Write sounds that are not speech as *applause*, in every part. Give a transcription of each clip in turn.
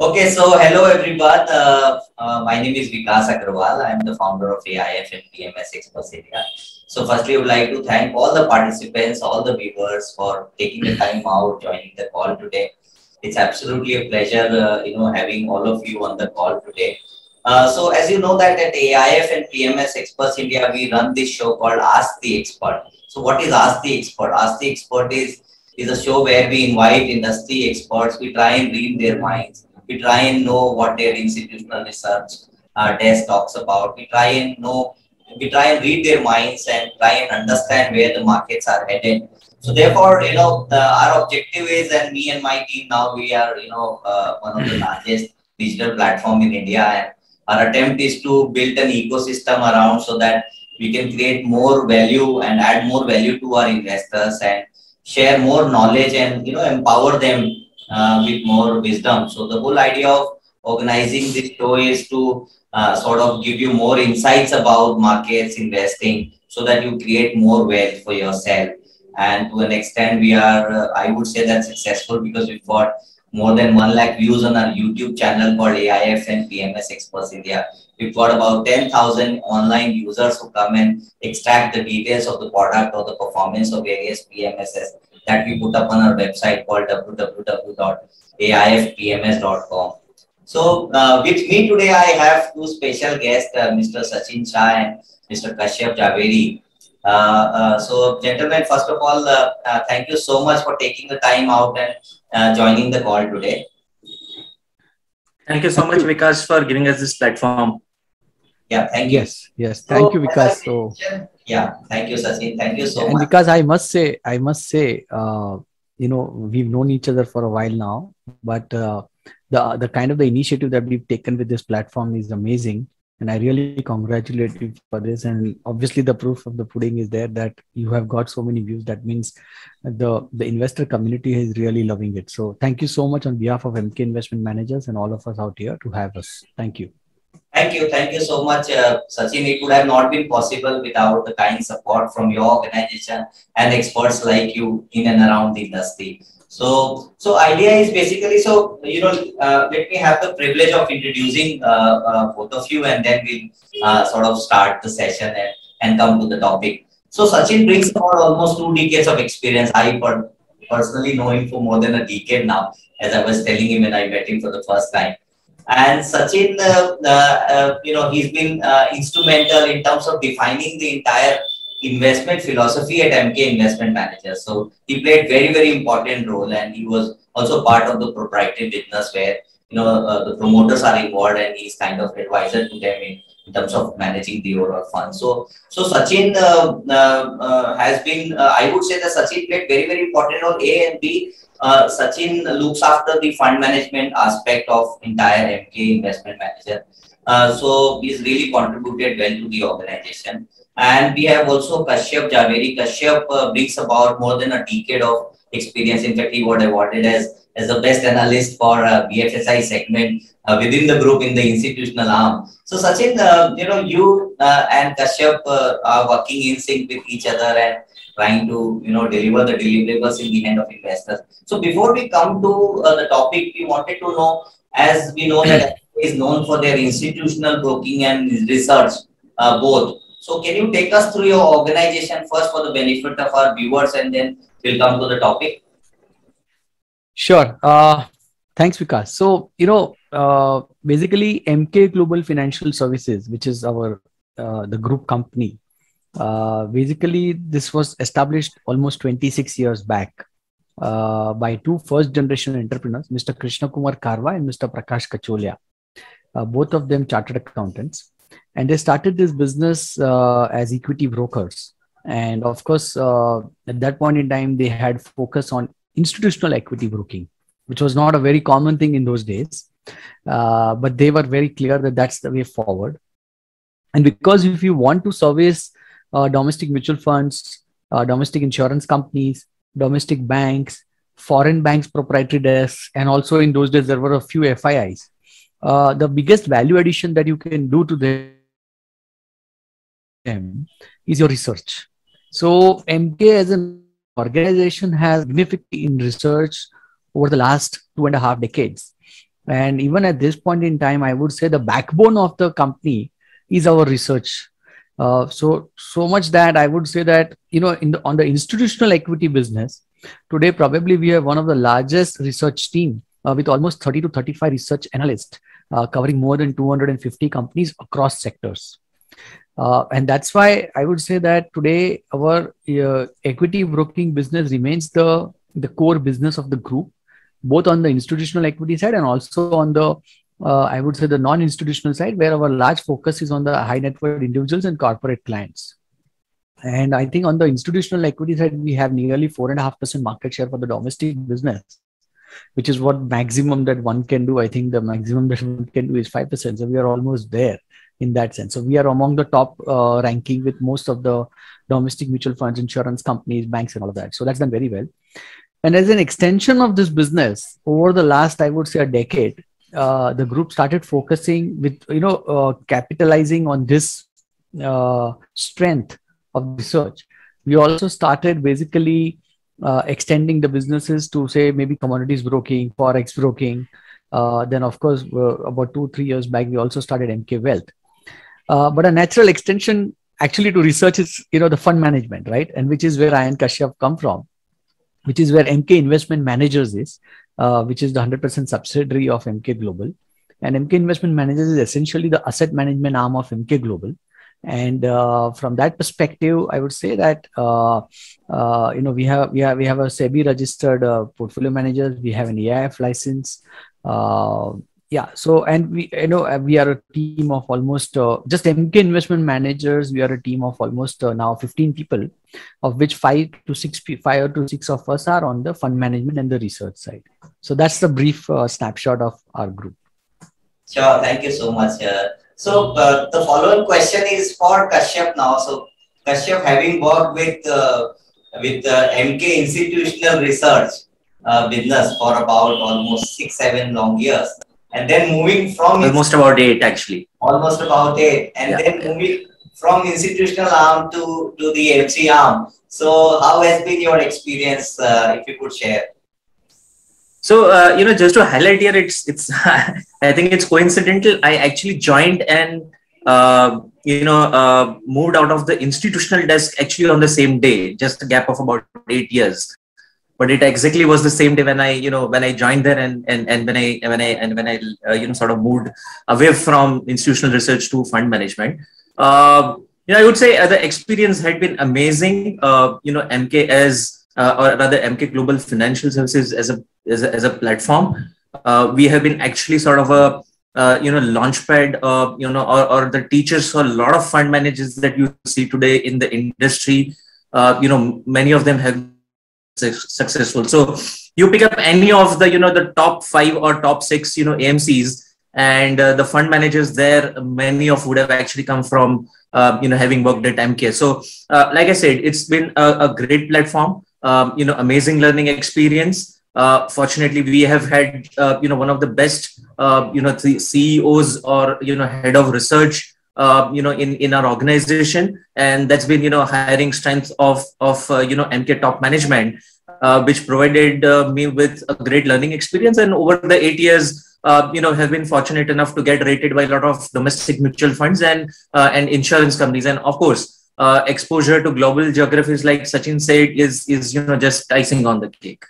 Okay, so hello everyone. Uh, uh, my name is Vikas Agarwal. I am the founder of AIF and PMS Experts India. So firstly, I would like to thank all the participants, all the viewers for taking the time out, joining the call today. It's absolutely a pleasure, uh, you know, having all of you on the call today. Uh, so as you know that at AIF and PMS Experts India, we run this show called Ask the Expert. So what is Ask the Expert? Ask the Expert is, is a show where we invite industry experts. We try and read their minds we try and know what their institutional research uh, desk talks about. We try and know, we try and read their minds and try and understand where the markets are headed. So therefore, you know, the, our objective is, and me and my team now, we are, you know, uh, one of the *clears throat* largest digital platform in India. And our attempt is to build an ecosystem around so that we can create more value and add more value to our investors and share more knowledge and, you know, empower them uh, with more wisdom. So the whole idea of organizing this show is to uh, sort of give you more insights about markets, investing, so that you create more wealth for yourself. And to an extent, we are, uh, I would say that successful because we've got more than 1 lakh views on our YouTube channel called AIF and PMS Experts India. We've got about 10,000 online users who come and extract the details of the product or the performance of various PMSs that we put up on our website called www.aifpms.com. So uh, with me today, I have two special guests, uh, Mr. Sachin Shah and Mr. Kashyap Javeri. Uh, uh, so gentlemen, first of all, uh, uh, thank you so much for taking the time out and joining the call today. Thank you so much, Vikas, for giving us this platform. Yeah, thank you. Yes, yes. Thank so, you, Vikas. So, yeah, thank you, Sachin. Thank you so and much. Because I must say, I must say, uh, you know, we've known each other for a while now, but uh, the the kind of the initiative that we've taken with this platform is amazing, and I really congratulate you for this. And obviously, the proof of the pudding is there that you have got so many views. That means the the investor community is really loving it. So, thank you so much on behalf of Emkay Investment Managers and all of us out here to have us. Thank you. Thank you. Thank you so much, uh, Sachin. It would have not been possible without the kind support from your organization and experts like you in and around the industry. So, so idea is basically, so, you know, uh, let me have the privilege of introducing uh, uh both of you and then we'll uh, sort of start the session and, and come to the topic. So, Sachin brings about almost two decades of experience. I per personally know him for more than a decade now, as I was telling him when I met him for the first time. And Sachin, uh, uh, uh, you know, he's been instrumental in terms of defining the entire investment philosophy at Emkay Investment Managers. So he played very, very important role and he was also part of the proprietary business where, you know, uh, the promoters are involved and he's kind of advisor to them in, in terms of managing the overall fund. So, so Sachin uh, uh, has been, I would say that Sachin played very, very important role A and B uh, Sachin looks after the fund management aspect of entire Emkay investment manager. Uh, so he's really contributed well to the organization. And we have also Kashyap Javeri. Kashyap uh, brings about more than a decade of experience. In fact, he was awarded as, as the best analyst for uh, BFSI segment uh, within the group in the institutional arm. So Sachin, uh, you know, you uh, and Kashyap uh, are working in sync with each other and trying to you know deliver the deliverables in the hand of investors. So before we come to uh, the topic, we wanted to know, as we know that *coughs* is known for their institutional broking and research uh, both. So can you take us through your organization first for the benefit of our viewers, and then we'll come to the topic. Sure. Uh, thanks, Vikas. So you know, uh, basically, Emkay Global Financial Services, which is our uh, the group company, uh, basically, this was established almost 26 years back uh, by two first generation entrepreneurs, Mr. Krishna Kumar Karwa and Mr. Prakash Kacholia, uh, both of them chartered accountants. And they started this business uh, as equity brokers. And of course, uh, at that point in time, they had focus on institutional equity broking, which was not a very common thing in those days. but they were very clear that that's the way forward. And because if you want to service uh, domestic mutual funds, uh, domestic insurance companies, domestic banks, foreign banks proprietary desks, and also in those days there were a few FIIs. Uh, the biggest value addition that you can do to them is your research. So Emkay as an organization has significant in research over the last two and a half decades. And even at this point in time, I would say the backbone of the company is our research. Uh, so so much that I would say that you know in the on the institutional equity business today probably we have one of the largest research team uh, with almost 30 to 35 research analysts uh, covering more than 250 companies across sectors. Uh, and that's why I would say that today our uh, equity broking business remains the, the core business of the group, both on the institutional equity side and also on the, uh, I would say, the non institutional side, where our large focus is on the high net worth individuals and corporate clients. And I think on the institutional equity side, we have nearly four and a half percent market share for the domestic business which is what maximum that one can do. I think the maximum that one can do is 5%. So we are almost there in that sense. So we are among the top uh, ranking with most of the domestic mutual funds, insurance companies, banks, and all of that. So that's done very well. And as an extension of this business, over the last, I would say, a decade, uh, the group started focusing with, you know, uh, capitalizing on this uh, strength of research. We also started basically uh, extending the businesses to say maybe commodities broking, forex broking. Uh, then, of course, about two three years back, we also started Emkay Wealth. But a natural extension actually to research is you know the fund management, right? And which is where I and Kashyap come from, which is where Emkay Investment Managers is, uh, which is the hundred percent subsidiary of Emkay Global. And Emkay Investment Managers is essentially the asset management arm of Emkay Global. And uh, from that perspective i would say that uh, uh, you know we have we have we have a sebi registered uh, portfolio manager we have an aif license. Uh, yeah so and we you know uh, we are a team of almost just Emkay investment managers we are a team of almost now 15 people of which five to six five to six of us are on the fund management and the research side. So that's the brief snapshot of our group. Sure thank you so much so uh, the following question is for Kashyap now. So Kashyap, having worked with uh, with uh, Emkay institutional research uh, business for about almost six seven long years, and then moving from almost about eight actually. Almost about eight, and yeah. then moving from institutional arm to to the MC arm. So how has been your experience? Uh, if you could share. So uh, you know, just to highlight here, it's it's. *laughs* I think it's coincidental. I actually joined and uh, you know uh, moved out of the institutional desk actually on the same day, just a gap of about eight years. But it exactly was the same day when I you know when I joined there and and, and when I when I and when I uh, you know sort of moved away from institutional research to fund management. Uh, you know, I would say uh, the experience had been amazing. you know, Emkay as uh, or rather Emkay Global Financial Services as a as a, as a platform. Uh, we have been actually sort of a uh, you know launchpad uh, you know or, or the teachers for a lot of fund managers that you see today in the industry uh, you know many of them have successful. So you pick up any of the you know the top five or top six you know amcs and uh, the fund managers there many of would have actually come from uh, you know having worked at Emkay so uh, like i said it's been a, a great platform um, you know amazing learning experience. Uh, fortunately we have had uh, you know one of the best uh, you know ceos or you know head of research uh, you know in in our organization. And that's been you know hiring strength of of uh, you know Emkay top management uh, which provided me with a great learning experience. And over the eight years you know have been fortunate enough to get rated by a lot of domestic mutual funds and and insurance companies. And of course uh, exposure to global geographies, like Sachin said, is is you know just icing on the cake.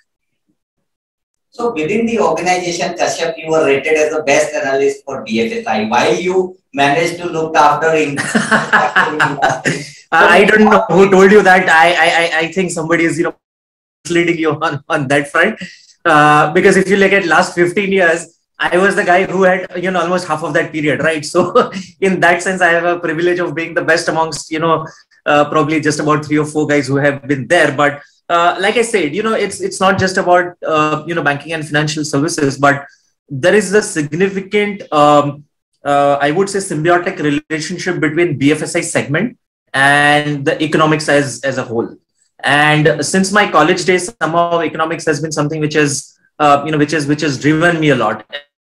So within the organization, Kashyap, you were rated as the best analyst for BFSI. While you managed to look after in, *laughs* I don't know who told you that. I I I think somebody is you know misleading you on on that front. Uh, because if you look at last 15 years, I was the guy who had you know almost half of that period, right? So *laughs* in that sense, I have a privilege of being the best amongst you know uh, probably just about three or four guys who have been there. But uh, like I said, you know, it's it's not just about uh, you know banking and financial services, but there is a significant, um, uh, I would say, symbiotic relationship between BFSI segment and the economics as as a whole. And since my college days, somehow economics has been something which is uh, you know which is which has driven me a lot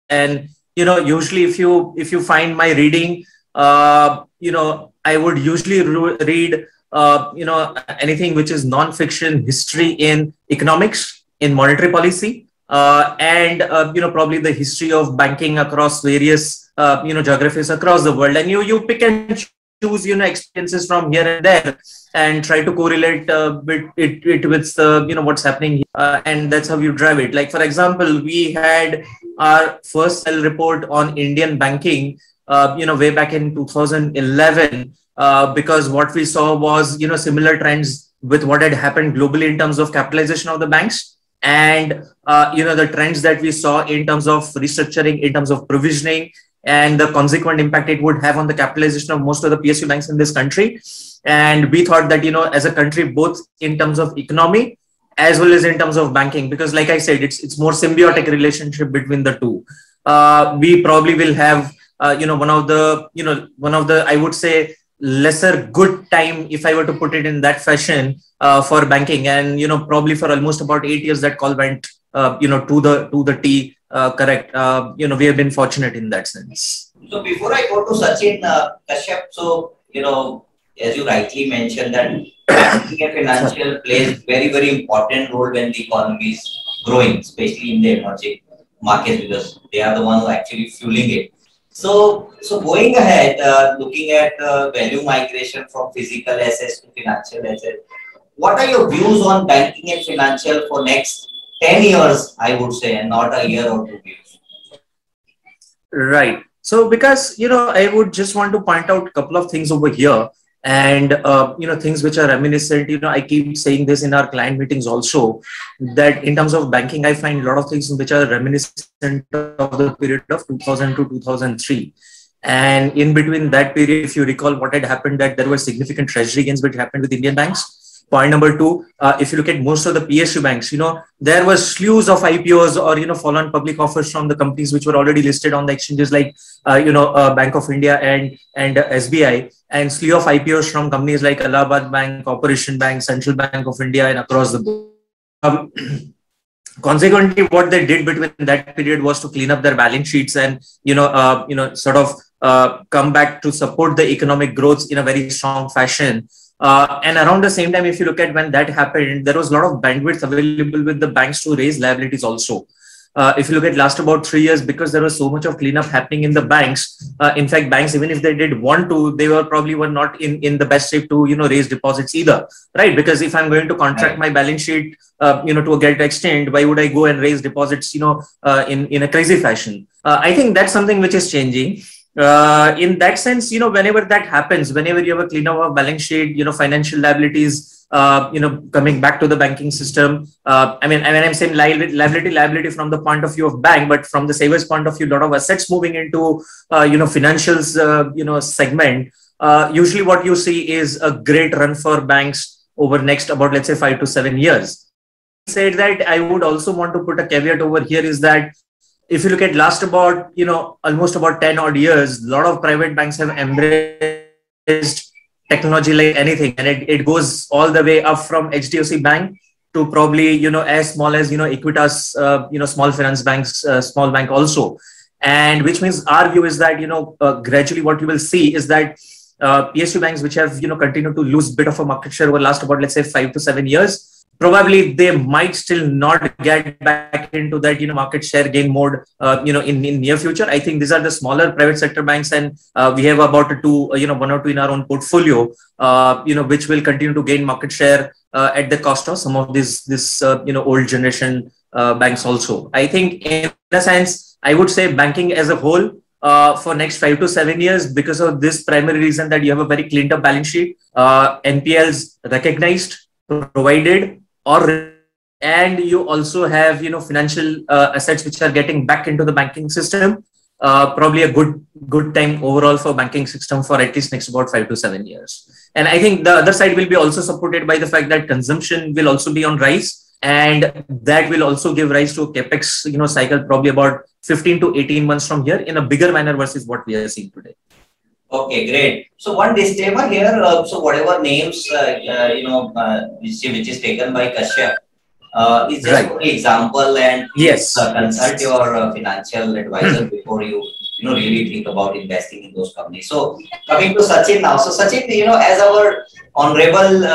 and you know usually if you if you find my reading uh, you know i would usually re- read uh, you know anything which is non-fiction history in economics in monetary policy uh, and uh, you know probably the history of banking across various uh, you know geographies across the world. And you you pick and choose you know experiences from here and there and try to correlate uh, it, it, it with you know what's happening uh, and that's how you drive it. Like for example we had our first cell report on indian banking uh, you know way back in 2011 uh, because what we saw was you know similar trends with what had happened globally in terms of capitalization of the banks and uh, you know the trends that we saw in terms of restructuring in terms of provisioning and the consequent impact it would have on the capitalization of most of the psu banks in this country. And we thought that you know as a country both in terms of economy as well as in terms of banking because like i said it's it's more symbiotic relationship between the two. Uh, we probably will have uh, you know one of the you know one of the i would say lesser good time if i were to put it in that fashion uh, for banking. And you know probably for almost about 8 years that call went uh, you know to the to the t uh, correct. Uh, you know we have been fortunate in that sense. So before i go to sachin uh, kashyap so you know as you rightly mentioned, that banking and financial plays very, very important role when the economy is growing, especially in the emerging markets, because they are the one who are actually fueling it. So, so going ahead, uh, looking at uh, value migration from physical assets to financial assets, what are your views on banking and financial for next 10 years, I would say, and not a year or two years? Right. So, because, you know, I would just want to point out a couple of things over here and uh, you know things which are reminiscent you know i keep saying this in our client meetings also that in terms of banking i find a lot of things which are reminiscent of the period of 2000 to 2003 and in between that period if you recall what had happened that there were significant treasury gains which happened with indian banks Point number two, uh, if you look at most of the PSU banks, you know, there were slews of IPOs or, you know, follow-on public offers from the companies which were already listed on the exchanges like, uh, you know, uh, Bank of India and, and SBI and slew of IPOs from companies like Allahabad Bank, Corporation Bank, Central Bank of India and across the board. Um, *clears throat* consequently, what they did between that period was to clean up their balance sheets and, you know, uh, you know, sort of uh, come back to support the economic growth in a very strong fashion. Uh, and around the same time, if you look at when that happened, there was a lot of bandwidth available with the banks to raise liabilities also. Uh, if you look at last about three years, because there was so much of cleanup happening in the banks, uh, in fact, banks, even if they did want to, they were probably were not in, in the best shape to, you know, raise deposits either, right? Because if I'm going to contract my balance sheet, uh, you know, to a great extent, why would I go and raise deposits, you know, uh, in, in a crazy fashion? Uh, I think that's something which is changing uh, in that sense, you know, whenever that happens, whenever you have a cleanup of balance sheet, you know, financial liabilities, uh, you know, coming back to the banking system. Uh, I mean, I mean, I'm saying liability, liability from the point of view of bank, but from the savers point of view, a lot of assets moving into, uh, you know, financials, uh, you know, segment. Uh, usually what you see is a great run for banks over next about, let's say, five to seven years. Said that I would also want to put a caveat over here is that if you look at last about you know almost about 10 odd years a lot of private banks have embraced technology like anything. And it, it goes all the way up from hdfc bank to probably you know as small as you know equitas uh, you know small finance banks uh, small bank also. And which means our view is that you know uh, gradually what you will see is that uh, psu banks which have you know continued to lose bit of a market share over last about let's say five to seven years probably they might still not get back into that you know market share gain mode uh, you know in, in near future i think these are the smaller private sector banks and uh, we have about two uh, you know one or two in our own portfolio uh, you know which will continue to gain market share uh, at the cost of some of these this uh, you know old generation banks also i think in a sense i would say banking as a whole uh, for next five to seven years because of this primary reason that you have a very cleaned up balance sheet. Uh, NPLs recognized, provided, or and you also have you know financial uh, assets which are getting back into the banking system uh, probably a good good time overall for banking system for at least next about five to seven years. And i think the other side will be also supported by the fact that consumption will also be on rise and that will also give rise to a capex you know cycle probably about 15 to 18 months from here in a bigger manner versus what we are seeing today Okay, great. So one disclaimer here. Uh, so whatever names uh, uh, you know uh, which, which is taken by Kashyap uh, is just right. example and yes, uh, consult your financial advisor before you you know really think about investing in those companies. So coming to Sachin now. So Sachin, you know, as our honorable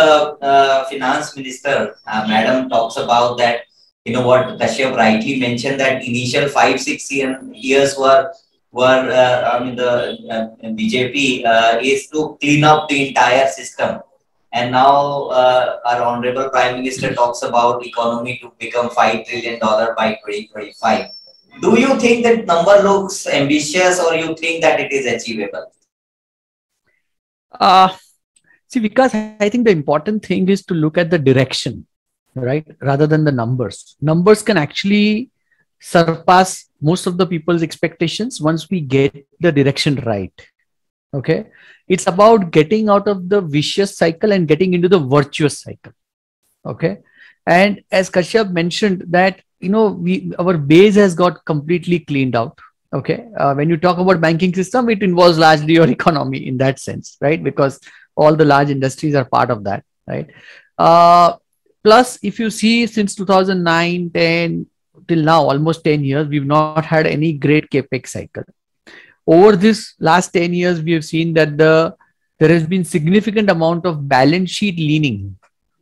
finance minister, madam talks about that you know what Kashyap rightly mentioned that initial five six years were were uh, I mean the uh, BJP uh, is to clean up the entire system, and now uh, our honorable Prime Minister talks about economy to become five trillion dollar by 2025. Do you think that number looks ambitious, or you think that it is achievable? Uh, see, because I think the important thing is to look at the direction right rather than the numbers numbers can actually surpass most of the people's expectations once we get the direction right. Okay? It's about getting out of the vicious cycle and getting into the virtuous cycle. Okay? And as kashyap mentioned that you know we our base has got completely cleaned out. Okay? Uh, when you talk about banking system it involves largely your *laughs* economy in that sense right? Because all the large industries are part of that right? Uh, Plus, if you see since 2009, 10 till now, almost 10 years, we've not had any great capex cycle. Over this last 10 years, we have seen that the there has been significant amount of balance sheet leaning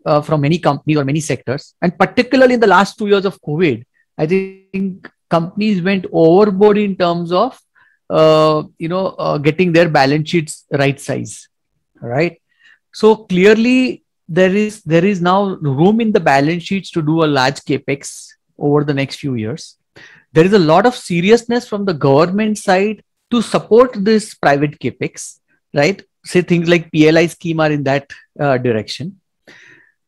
uh, from many companies or many sectors, and particularly in the last two years of COVID, I think companies went overboard in terms of uh, you know uh, getting their balance sheets right size, right? So clearly, there is there is now room in the balance sheets to do a large capex over the next few years. There is a lot of seriousness from the government side to support this private capex right? Say things like pli scheme are in that uh, direction.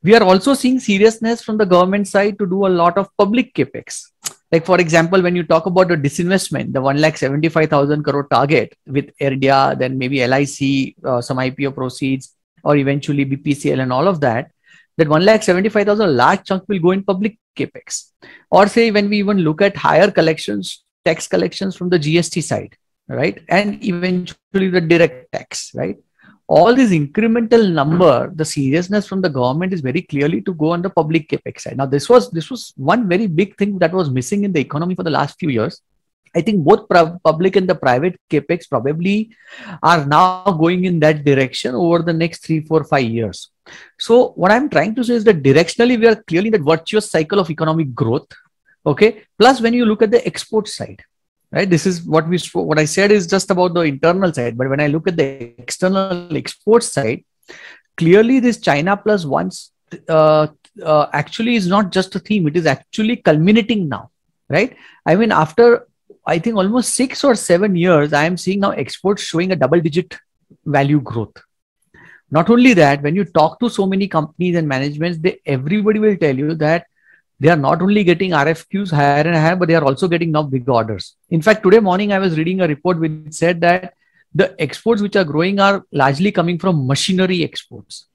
We are also seeing seriousness from the government side to do a lot of public capex. Like for example when you talk about the disinvestment the 1 lakh 75000 crore target with Air India then maybe lic uh, some ipo proceeds or eventually BPCL and all of that, that 1 lakh 75,000 large chunk will go in public capex. Or say when we even look at higher collections, tax collections from the GST side, right? And eventually the direct tax, right? All this incremental number, the seriousness from the government is very clearly to go on the public capex side. Now, this was this was one very big thing that was missing in the economy for the last few years I think both public and the private capex probably are now going in that direction over the next three, four, five years. So what I'm trying to say is that directionally we are clearly in that virtuous cycle of economic growth. Okay. Plus, when you look at the export side, right, this is what we what I said is just about the internal side. But when I look at the external export side, clearly this China plus once uh, uh, actually is not just a theme; it is actually culminating now right i mean after I think almost six or seven years, I am seeing now exports showing a double digit value growth. Not only that, when you talk to so many companies and managements, they everybody will tell you that they are not only getting RFQs higher and higher, but they are also getting now big orders. In fact, today morning I was reading a report which said that the exports which are growing are largely coming from machinery exports.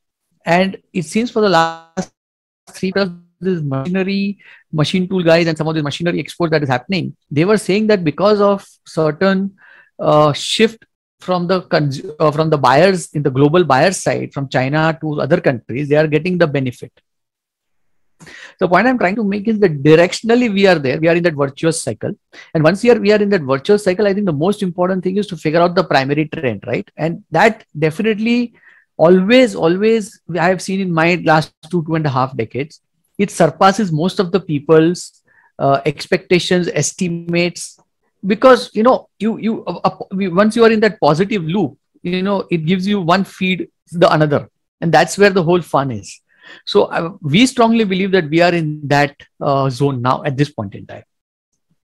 And it seems for the last three plus this machinery, machine tool guys, and some of the machinery exports that is happening, they were saying that because of certain uh, shift from the uh, from the buyers in the global buyers side from China to other countries, they are getting the benefit. The point I'm trying to make is that directionally we are there. We are in that virtuous cycle, and once we are we are in that virtuous cycle, I think the most important thing is to figure out the primary trend, right? And that definitely always always i have seen in my last two two and a half decades it surpasses most of the people's uh, expectations estimates because you know you you uh, uh, once you are in that positive loop you know it gives you one feed the another. And that's where the whole fun is. So uh, we strongly believe that we are in that uh, zone now at this point in time.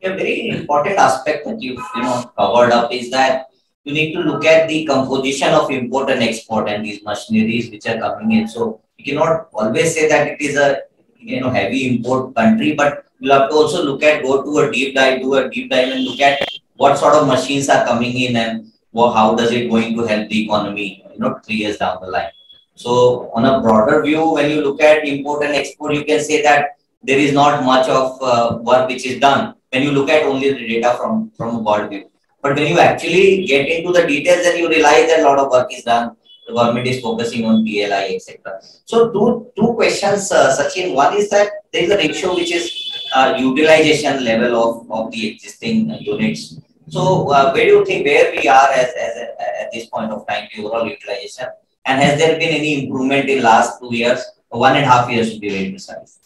A very important aspect that you you know covered up is that you need to look at the composition of import and export and these machineries which are coming in. So you cannot always say that it is a you know heavy import country, but you have to also look at go to a deep dive, do a deep dive, and look at what sort of machines are coming in and how does it going to help the economy, you know, three years down the line. So on a broader view, when you look at import and export, you can say that there is not much of uh, work which is done when you look at only the data from from a broad view. But when you actually get into the details, then you realize that a lot of work is done the government is focusing on PLI, etc. So two two questions, uh, Sachin. One is that there is a ratio which is uh, utilization level of, of the existing uh, units. So uh, where do you think where we are as, as a, at this point of time, the overall utilization? And has there been any improvement in last two years, one and a half years to be very precise?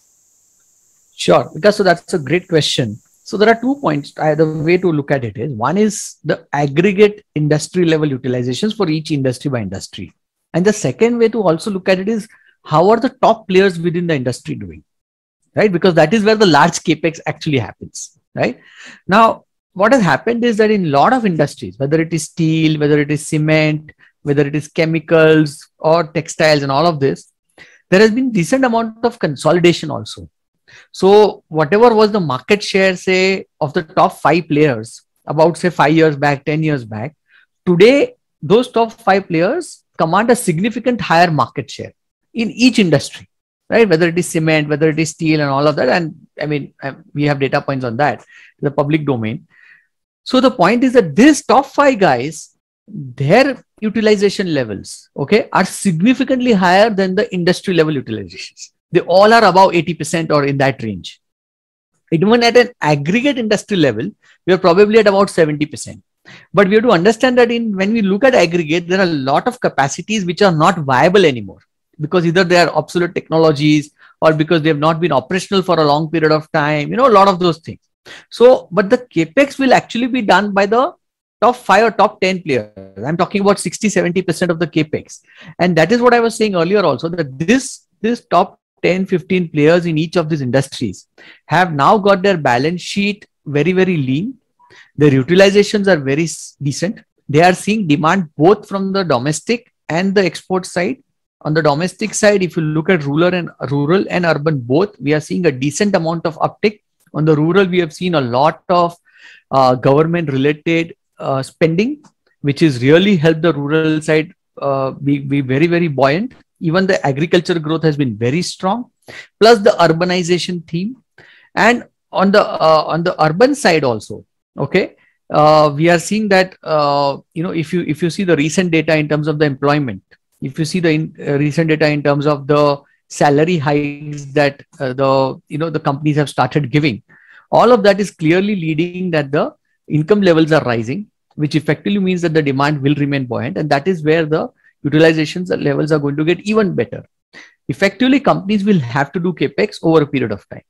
Sure, because so that's a great question. So there are two points. Uh, the way to look at it is one is the aggregate industry level utilizations for each industry by industry, and the second way to also look at it is how are the top players within the industry doing, right? Because that is where the large capex actually happens, right? Now, what has happened is that in a lot of industries, whether it is steel, whether it is cement, whether it is chemicals or textiles, and all of this, there has been decent amount of consolidation also so whatever was the market share, say, of the top five players about say five years back, 10 years back, today those top five players command a significant higher market share in each industry, right? Whether it is cement, whether it is steel, and all of that. And I mean, we have data points on that, the public domain. So the point is that these top five guys, their utilization levels, okay, are significantly higher than the industry level utilizations they all are above 80% or in that range. Even at an aggregate industry level, we are probably at about 70%. But we have to understand that in when we look at aggregate, there are a lot of capacities which are not viable anymore because either they are obsolete technologies or because they have not been operational for a long period of time, you know, a lot of those things. So, but the capex will actually be done by the top five or top 10 players. I'm talking about 60, 70% of the capex. And that is what I was saying earlier also that this, this top 10 15 players in each of these industries have now got their balance sheet very very lean their utilizations are very decent they are seeing demand both from the domestic and the export side on the domestic side if you look at rural and rural and urban both we are seeing a decent amount of uptick. On the rural we have seen a lot of uh, government related uh, spending which has really helped the rural side uh, be, be very very buoyant. Even the agriculture growth has been very strong plus the urbanization theme. And on the uh, on the urban side also okay uh, we are seeing that uh, you know if you if you see the recent data in terms of the employment if you see the in, uh, recent data in terms of the salary hikes that uh, the you know the companies have started giving all of that is clearly leading that the income levels are rising which effectively means that the demand will remain buoyant and that is where the utilizations levels are going to get even better. Effectively, companies will have to do capex over a period of time.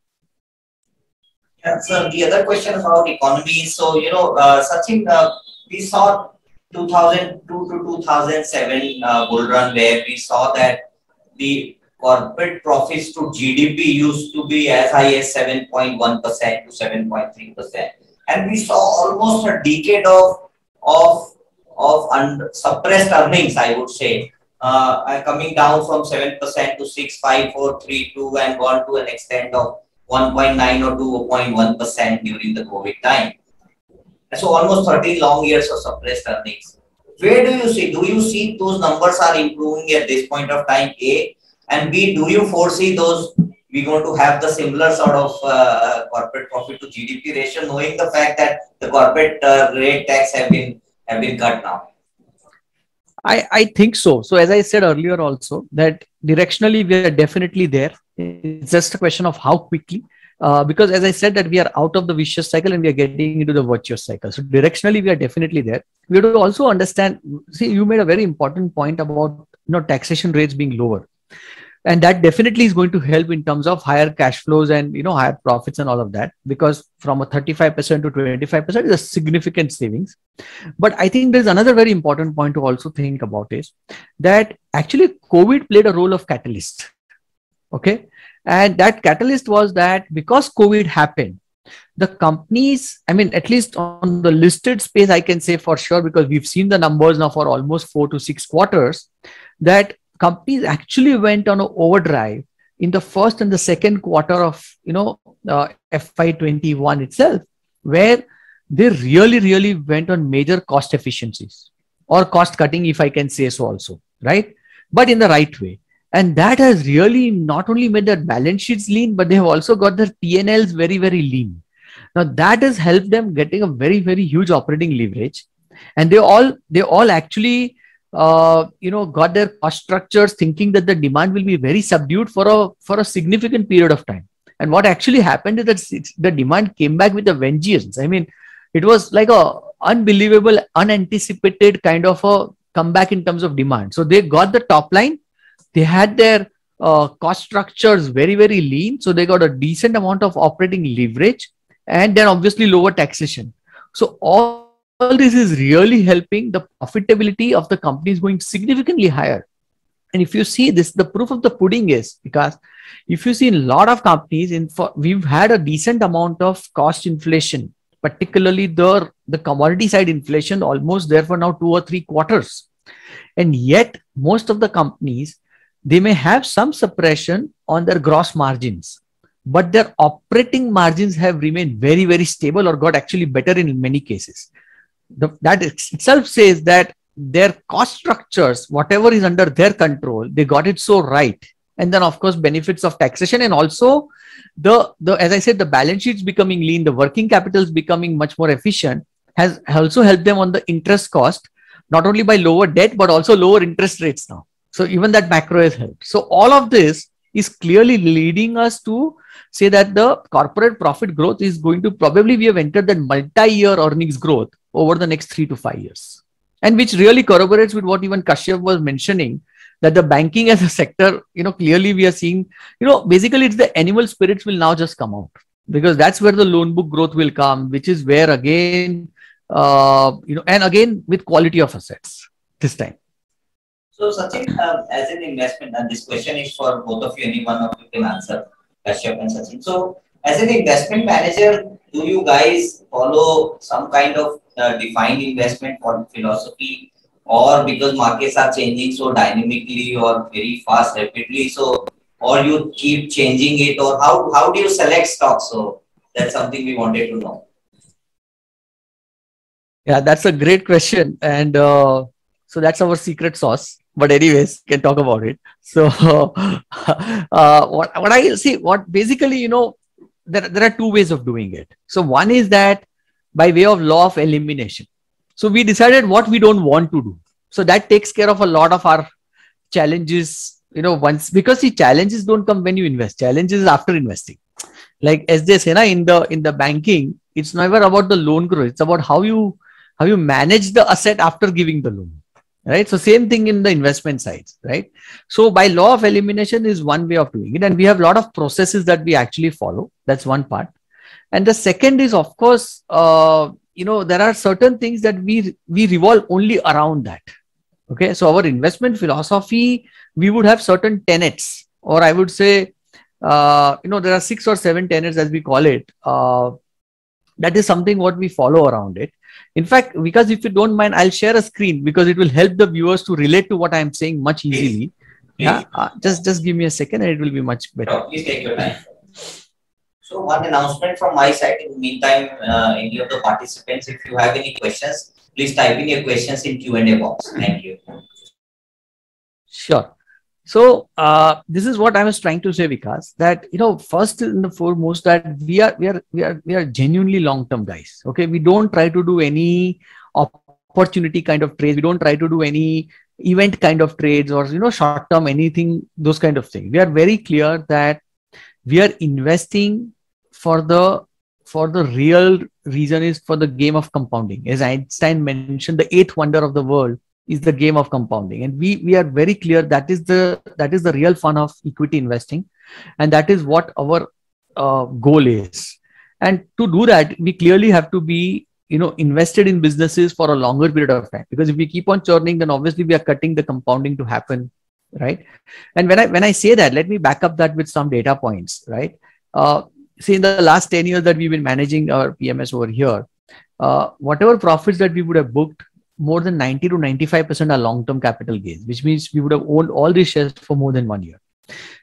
Yeah, the other question about economy. So, you know, uh, Sachin, uh, we saw 2002 to 2007 uh, bull run where we saw that the corporate profits to GDP used to be as high as 7.1% to 7.3%. And we saw almost a decade of, of of suppressed earnings, I would say, uh, coming down from 7% to 6.5432 and gone to an extent of 1.9 or 2.1% during the COVID time. So almost 13 long years of suppressed earnings. Where do you see? Do you see those numbers are improving at this point of time? A and B. Do you foresee those we're going to have the similar sort of uh, corporate profit to GDP ratio, knowing the fact that the corporate uh, rate tax have been have been cut now? I, I think so. So as I said earlier also that directionally we are definitely there. It's just a question of how quickly. Uh, because as I said that we are out of the vicious cycle and we are getting into the virtuous cycle. So directionally we are definitely there. We have to also understand. See, you made a very important point about you know taxation rates being lower and that definitely is going to help in terms of higher cash flows and you know higher profits and all of that because from a 35% to 25% is a significant savings but i think there's another very important point to also think about is that actually covid played a role of catalyst okay and that catalyst was that because covid happened the companies i mean at least on the listed space i can say for sure because we've seen the numbers now for almost 4 to 6 quarters that companies actually went on an overdrive in the first and the second quarter of you know uh, FY21 itself, where they really really went on major cost efficiencies or cost cutting, if I can say so, also right, but in the right way. And that has really not only made their balance sheets lean, but they have also got their PNLs very, very lean. Now that has helped them getting a very, very huge operating leverage. And they all they all actually uh, you know got their cost structures thinking that the demand will be very subdued for a for a significant period of time and what actually happened is that the demand came back with a vengeance i mean it was like a unbelievable unanticipated kind of a comeback in terms of demand so they got the top line they had their uh, cost structures very, very lean. So they got a decent amount of operating leverage and then obviously lower taxation. So all, all this is really helping the profitability of the companies going significantly higher. And if you see this, the proof of the pudding is because if you see a lot of companies, in for, we've had a decent amount of cost inflation, particularly the, the commodity side inflation, almost there for now two or three quarters. And yet, most of the companies, they may have some suppression on their gross margins, but their operating margins have remained very, very stable or got actually better in many cases. The, that itself says that their cost structures, whatever is under their control, they got it so right and then of course benefits of taxation and also the the as i said the balance sheets becoming lean the working capital is becoming much more efficient has also helped them on the interest cost not only by lower debt but also lower interest rates now so even that macro has helped. So all of this is clearly leading us to say that the corporate profit growth is going to probably we have entered that multi-year earnings growth over the next three to five years. And which really corroborates with what even Kashyap was mentioning that the banking as a sector, you know, clearly we are seeing, you know, basically it's the animal spirits will now just come out. Because that's where the loan book growth will come, which is where again, uh, you know, and again with quality of assets this time. So Sachin, uh, as an investment, and this question is for both of you, any one of you can answer, Kashyap and Sachin. So as an investment manager, do you guys follow some kind of uh, defined investment philosophy? Or because markets are changing so dynamically or very fast rapidly so or you keep changing it or how how do you select stocks? So that's something we wanted to know. Yeah that's a great question. And uh, so that's our secret sauce but anyways can talk about it so *laughs* uh, what, what i see what basically you know there, there are two ways of doing it so one is that by way of law of elimination so we decided what we don't want to do. So that takes care of a lot of our challenges, you know, once because the challenges don't come when you invest. Challenges after investing. Like as they say, na, in the in the banking, it's never about the loan growth. It's about how you how you manage the asset after giving the loan. Right. So same thing in the investment side, right? So by law of elimination is one way of doing it. And we have a lot of processes that we actually follow. That's one part. And the second is, of course, uh, you know there are certain things that we we revolve only around that okay so our investment philosophy we would have certain tenets or i would say uh, you know there are six or seven tenets as we call it uh, that is something what we follow around it in fact because if you don't mind i'll share a screen because it will help the viewers to relate to what i'm saying much easily please. yeah uh, just just give me a second and it will be much better please take your time so one announcement from my side. In the meantime, uh, any of the participants, if you have any questions, please type in your questions in Q&A box. Thank you. Sure. So uh, this is what I was trying to say, Vikas. That you know, first and foremost, that we are we are we are we are genuinely long-term guys. Okay, we don't try to do any opportunity kind of trades. We don't try to do any event kind of trades or you know short-term anything those kind of things. We are very clear that we are investing for the for the real reason is for the game of compounding. As Einstein mentioned, the eighth wonder of the world is the game of compounding, and we we are very clear that is the that is the real fun of equity investing, and that is what our uh, goal is. And to do that, we clearly have to be you know invested in businesses for a longer period of time. Because if we keep on churning then obviously we are cutting the compounding to happen right? And when i when i say that let me back up that with some data points right? Uh, see in the last 10 years that we've been managing our PMS over here, uh, whatever profits that we would have booked, more than 90 to 95% are long-term capital gains, which means we would have owned all these shares for more than one year.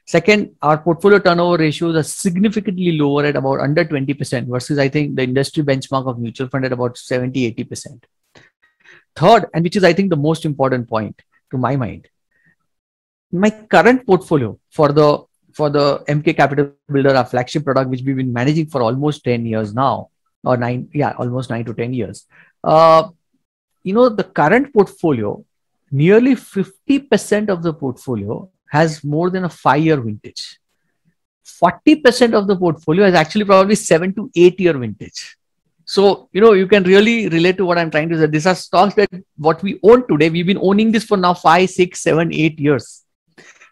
Second, our portfolio turnover ratios are significantly lower at about under 20% versus I think the industry benchmark of mutual fund at about 70, 80%. Third, and which is I think the most important point to my mind, my current portfolio for the for the Emkay Capital Builder, our flagship product, which we've been managing for almost 10 years now, or nine, yeah, almost nine to 10 years. Uh, you know, the current portfolio, nearly 50% of the portfolio has more than a five year vintage. 40% of the portfolio is actually probably seven to eight year vintage. So, you know, you can really relate to what I'm trying to say. These are stocks that what we own today, we've been owning this for now five, six, seven, eight years.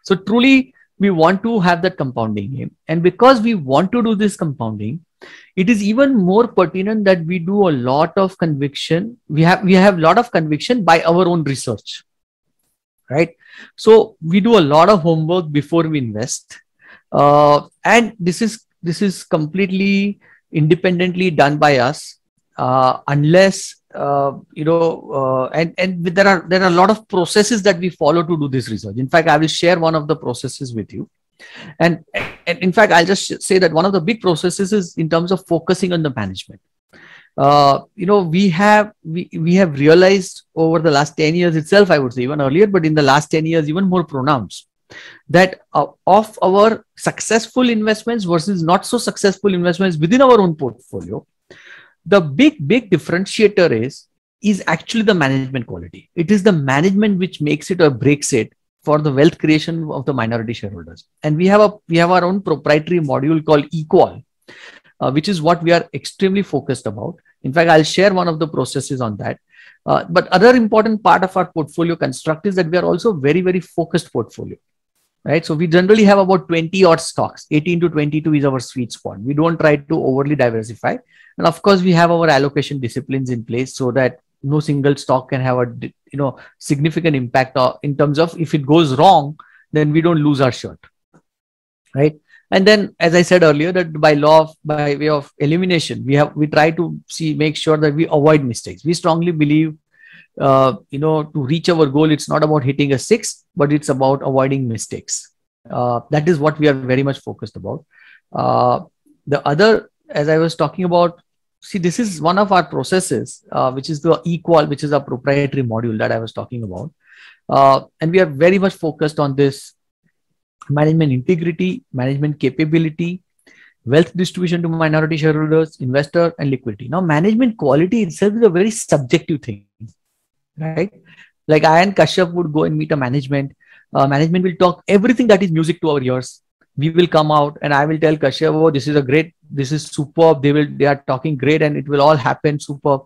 So, truly, we want to have that compounding game. And because we want to do this compounding, it is even more pertinent that we do a lot of conviction. We have we have a lot of conviction by our own research. Right. So we do a lot of homework before we invest. Uh, and this is this is completely independently done by us uh, unless uh, you know uh, and and there are there are a lot of processes that we follow to do this research in fact i will share one of the processes with you and, and in fact i'll just say that one of the big processes is in terms of focusing on the management. Uh, you know we have we, we have realized over the last 10 years itself i would say even earlier but in the last 10 years even more pronounced that uh, of our successful investments versus not so successful investments within our own portfolio the big big differentiator is is actually the management quality. It is the management which makes it or breaks it for the wealth creation of the minority shareholders. And we have a we have our own proprietary module called equal uh, which is what we are extremely focused about. In fact i'll share one of the processes on that. Uh, but other important part of our portfolio construct is that we are also very very focused portfolio right? So we generally have about 20 odd stocks. 18 to 22 is our sweet spot. We don't try to overly diversify. And of course we have our allocation disciplines in place so that no single stock can have a you know significant impact in terms of if it goes wrong then we don't lose our shirt right? And then as i said earlier that by law of by way of elimination we have we try to see make sure that we avoid mistakes. We strongly believe uh, you know to reach our goal it's not about hitting a six but it's about avoiding mistakes. Uh, that is what we are very much focused about. Uh, the other as i was talking about see this is one of our processes uh, which is the equal which is a proprietary module that i was talking about uh, and we are very much focused on this management integrity management capability wealth distribution to minority shareholders investor and liquidity now management quality itself is a very subjective thing right? Like I and Kashyap would go and meet a management. Uh, management will talk everything that is music to our ears. We will come out and I will tell Kashyap, oh, this is a great, this is superb. They will, they are talking great and it will all happen superb.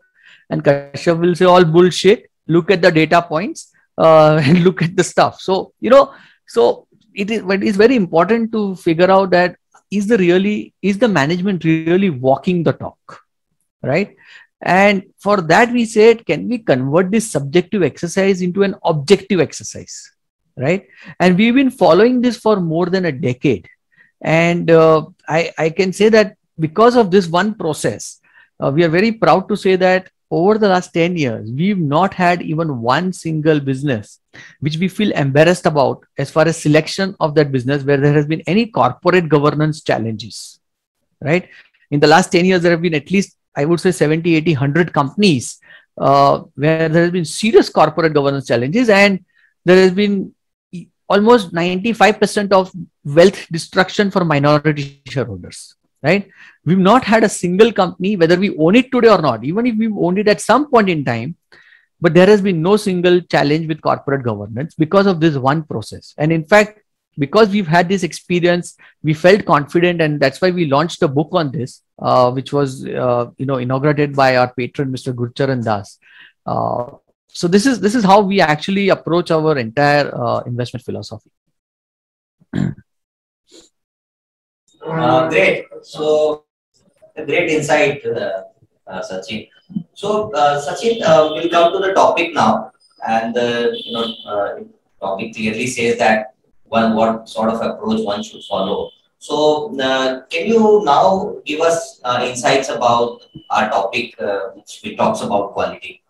And Kashyap will say all bullshit. Look at the data points uh, *laughs* and look at the stuff. So, you know, so it is, but it's very important to figure out that is the really, is the management really walking the talk? Right and for that, we said, can we convert this subjective exercise into an objective exercise? Right. And we've been following this for more than a decade. And uh, I, I can say that because of this one process, uh, we are very proud to say that over the last 10 years, we've not had even one single business which we feel embarrassed about as far as selection of that business where there has been any corporate governance challenges. Right. In the last 10 years, there have been at least I would say 70, 80, 100 companies uh, where there has been serious corporate governance challenges and there has been almost 95% of wealth destruction for minority shareholders right? We've not had a single company whether we own it today or not even if we owned it at some point in time but there has been no single challenge with corporate governance because of this one process. And in fact because we've had this experience we felt confident and that's why we launched a book on this uh, which was uh, you know inaugurated by our patron mr gurcharan das. Uh, so this is this is how we actually approach our entire uh, investment philosophy uh, great so a great insight uh, sachin so sachin we'll come to the topic now and you know topic clearly says that one what sort of approach one should follow. So, uh, can you now give us uh, insights about our topic, uh, which we talks about quality?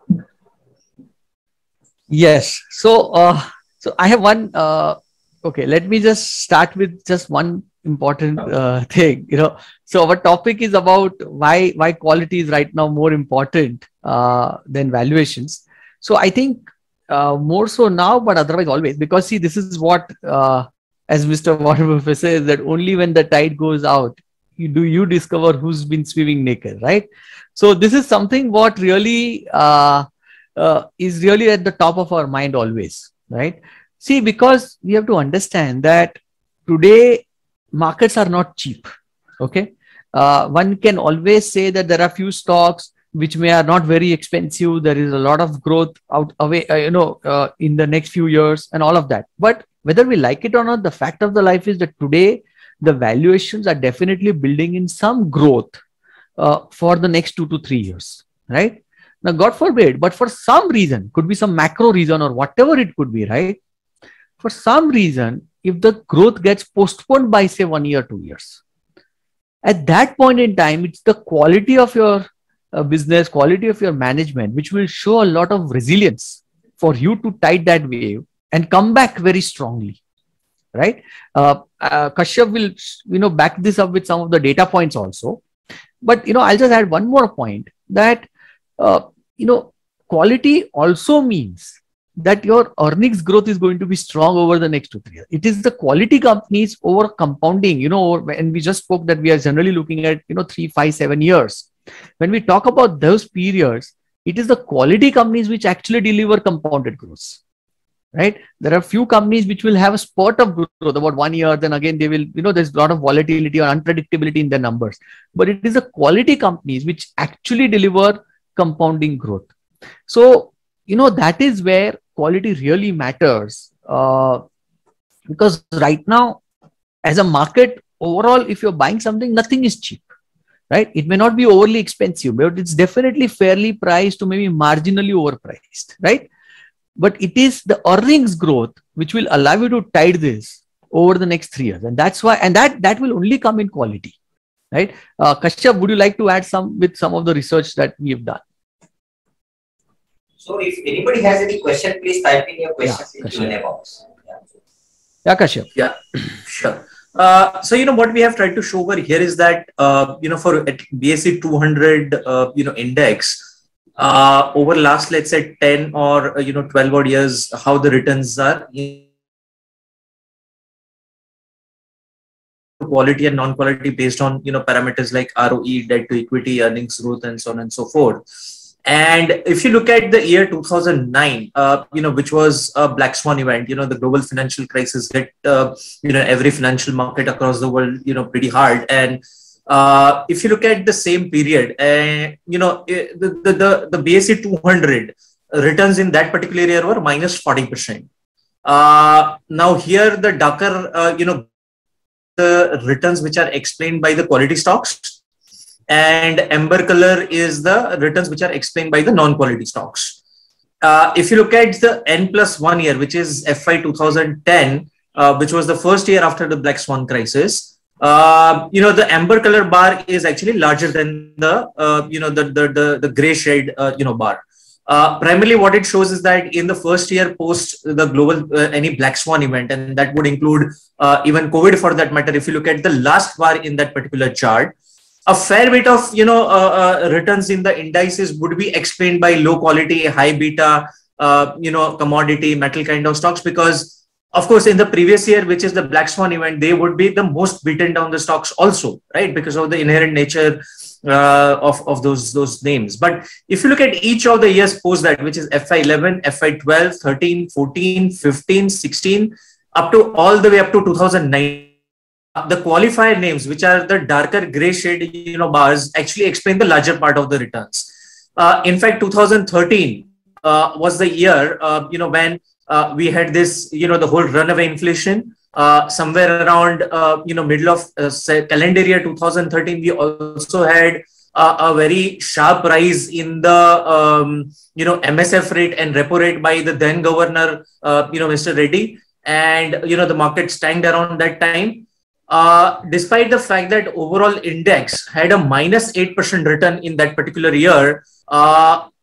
Yes. So, uh, so I have one. Uh, okay, let me just start with just one important uh, *laughs* thing. You know, so our topic is about why why quality is right now more important than valuations. So, I think uh, more so now, but otherwise always. Because see, this is what, uh, as Mr. *laughs* Warren Buffett says, that only when the tide goes out, you, do you discover who's been swimming naked, right? So this is something what really uh, uh, is really at the top of our mind always, right? See, because we have to understand that today markets are not cheap. Okay, uh, one can always say that there are few stocks which may are not very expensive there is a lot of growth out away uh, you know uh, in the next few years and all of that but whether we like it or not, the fact of the life is that today the valuations are definitely building in some growth uh, for the next two to three years, right? Now, God forbid, but for some reason, could be some macro reason or whatever it could be, right? For some reason, if the growth gets postponed by, say, one year, two years, at that point in time, it's the quality of your uh, business, quality of your management, which will show a lot of resilience for you to tide that wave and come back very strongly right uh, uh, kashyap will you know back this up with some of the data points also but you know i'll just add one more point that uh, you know quality also means that your earnings growth is going to be strong over the next two three years. It is the quality companies over compounding you know and we just spoke that we are generally looking at you know three five seven years. When we talk about those periods it is the quality companies which actually deliver compounded growth right? There are few companies which will have a spurt of growth about one year then again they will you know there's a lot of volatility or unpredictability in their numbers. But it is the quality companies which actually deliver compounding growth. So you know that is where quality really matters uh, because right now as a market overall if you're buying something nothing is cheap right? It may not be overly expensive but it's definitely fairly priced to maybe marginally overpriced right? But it is the earnings growth which will allow you to tide this over the next three years. And that's why and that that will only come in quality right? Uh, kashyap would you like to add some with some of the research that we have done? So if anybody has any question please type in your questions yeah, in Q&A box. Yeah, yeah kashyap. Yeah *clears throat* sure. Uh, so you know what we have tried to show over here is that uh, you know for BSE 200 uh, you know index uh, over last let's say 10 or uh, you know 12 odd years how the returns are quality and non-quality based on you know parameters like ROE, debt to equity, earnings growth, and so on and so forth. And if you look at the year 2009, uh, you know, which was a black swan event, you know, the global financial crisis hit, uh, you know, every financial market across the world, you know, pretty hard. And uh, if you look at the same period, uh, you know, eh, the, the, the, the BSE 200 returns in that particular year were minus 40%. Uh, now here the darker, uh, you know, the returns which are explained by the quality stocks and amber color is the returns which are explained by the non-quality stocks. Uh, if you look at the N plus one year, which is FY 2010, uh, which was the first year after the Black Swan crisis, uh, you know, the amber color bar is actually larger than the, uh, you know, the, the, the, the gray shade, uh, you know, bar. Uh, primarily what it shows is that in the first year post the global uh, any black swan event and that would include uh, even covid for that matter if you look at the last bar in that particular chart a fair bit of you know returns in the indices would be explained by low quality high beta you know commodity metal kind of stocks because of course, in the previous year, which is the Black Swan event, they would be the most beaten down the stocks also, right? Because of the inherent nature uh, of, of those, those names. But if you look at each of the years post that, which is FY11, FY12, 13, 14, 15, 16, up to all the way up to 2009, the qualifier names, which are the darker gray shade, you know, bars, actually explain the larger part of the returns. Uh, in fact, 2013 uh, was the year, uh, you know, when uh, we had this, you know, the whole runaway inflation. Uh, somewhere around, uh, you know, middle of uh, calendar year 2013, we also had a very sharp rise in the, um, you know, MSF rate and repo rate by the then governor, uh, you know, Mr. Reddy. And, you know, the market stand around that time. Uh, despite the fact that overall index had a minus 8% return in that particular year,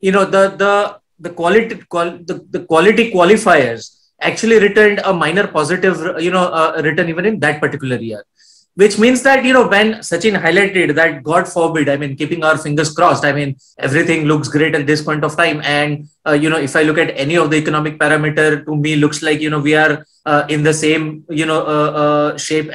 you know, the, the the quality qual- the, the quality qualifiers actually returned a minor positive you know uh, return even in that particular year. Which means that you know when sachin highlighted that god forbid i mean keeping our fingers crossed i mean everything looks great at this point of time. And uh, you know if i look at any of the economic parameter to me looks like you know we are uh, in the same you know uh, uh, shape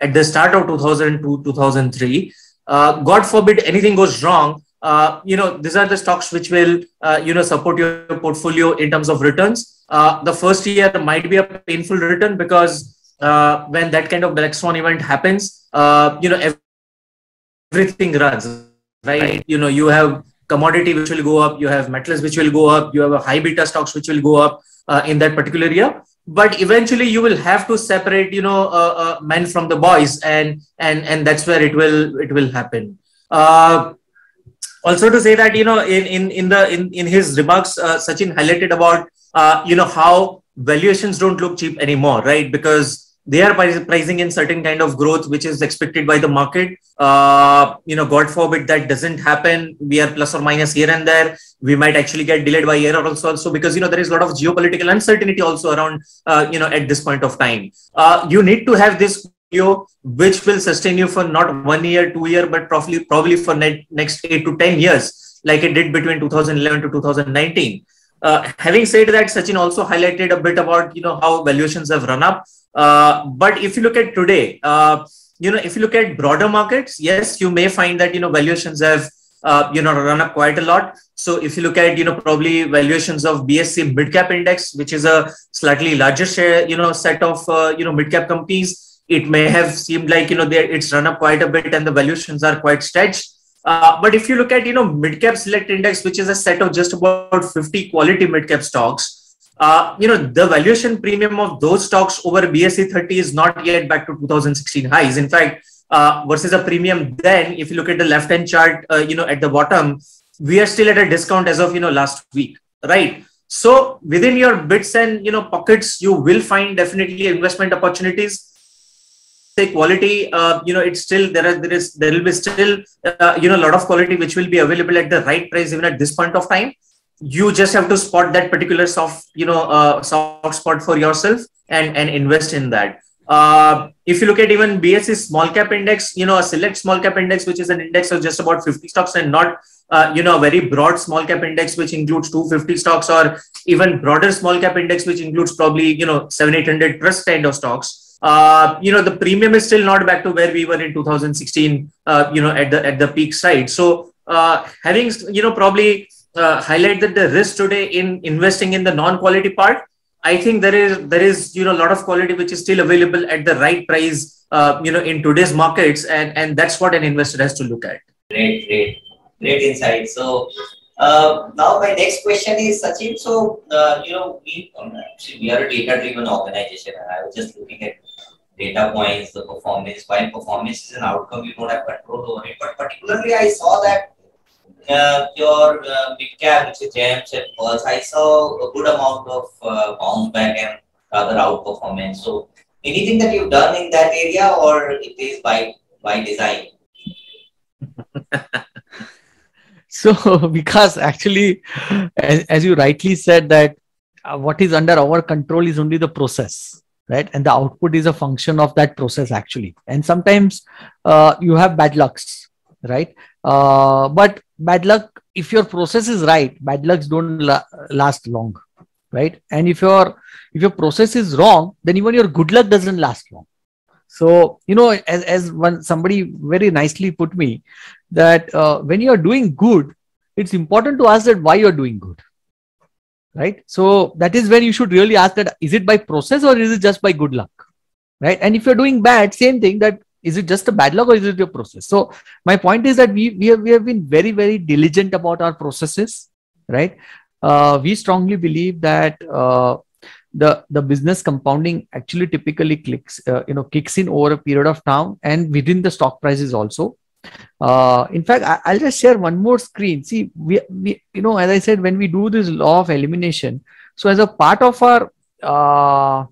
at the start of 2002 2003 uh, god forbid anything goes wrong uh, you know, these are the stocks which will, uh, you know, support your portfolio in terms of returns. Uh, the first year might be a painful return because uh, when that kind of black swan event happens, uh, you know, everything runs, right? right? You know, you have commodity which will go up, you have metals which will go up, you have a high beta stocks which will go up uh, in that particular year. but eventually you will have to separate you know men from the boys and and and that's where it will it will happen uh, also to say that you know in in in the in, in his remarks uh, sachin highlighted about uh, you know how valuations don't look cheap anymore right? Because they are pricing in certain kind of growth which is expected by the market. Uh, you know god forbid that doesn't happen we are plus or minus here and there we might actually get delayed by year also also because you know there is a lot of geopolitical uncertainty also around uh, you know at this point of time. Uh, you need to have this portfolio which will sustain you for not one year two year but probably probably for ne- next 8 to 10 years like it did between 2011 to 2019 uh, having said that sachin also highlighted a bit about you know how valuations have run up uh, but if you look at today, uh, you know, if you look at broader markets, yes, you may find that you know valuations have uh, you know run up quite a lot. So if you look at you know probably valuations of BSE mid cap index, which is a slightly larger share, you know, set of uh, you know mid cap companies, it may have seemed like you know it's run up quite a bit and the valuations are quite stretched. Uh, but if you look at you know mid cap select index, which is a set of just about 50 quality mid cap stocks, uh, you know, the valuation premium of those stocks over BSE 30 is not yet back to 2016 highs. In fact, uh, versus a premium then, if you look at the left-hand chart, uh, you know, at the bottom, we are still at a discount as of, you know, last week, right? So within your bits and, you know, pockets, you will find definitely investment opportunities. Say quality, uh, you know, it's still, there are, there is, there will be still, uh, you know, a lot of quality which will be available at the right price even at this point of time you just have to spot that particular soft you know uh, soft spot for yourself and and invest in that uh, if you look at even BSE small cap index, you know, a select small cap index, which is an index of just about 50 stocks and not, uh, you know, a very broad small cap index, which includes 250 stocks or even broader small cap index, which includes probably, you know, 7, 800 trust kind of stocks. Uh, you know, the premium is still not back to where we were in 2016, uh, you know, at the, at the peak side. So uh, having, you know, probably uh, highlight the risk today in investing in the non-quality part, I think there is there is you know a lot of quality which is still available at the right price, uh, you know, in today's markets, and and that's what an investor has to look at. Great, great, great insight. So. Uh, now my next question is Sachin. So uh, you know we um, we are a data-driven organization, and I was just looking at data points, the performance. While performance is an outcome, you don't have control over it. But particularly, I saw that uh, your uh, mid cap, which is gems and pearls, I saw a good amount of uh, bounce back and rather outperformance. So, anything that you've done in that area, or it is by by design? *laughs* so, *laughs* because actually, as, as you rightly said, that uh, what is under our control is only the process right? And the output is a function of that process actually. And sometimes uh, you have bad lucks right? Uh, but bad luck if your process is right bad lucks don't la- last long right? And if your if your process is wrong then even your good luck doesn't last long. So you know as, as one somebody very nicely put me that uh, when you are doing good it's important to ask that why you're doing good right? So that is when you should really ask that is it by process or is it just by good luck right? And if you're doing bad same thing that is it just a bad luck or is it your process? So my point is that we we have, we have been very very diligent about our processes right? Uh, we strongly believe that uh, the the business compounding actually typically clicks uh, you know kicks in over a period of time and within the stock prices also uh, in fact I, will just share one more screen. See we, we you know as i said when we do this law of elimination so as a part of our uh,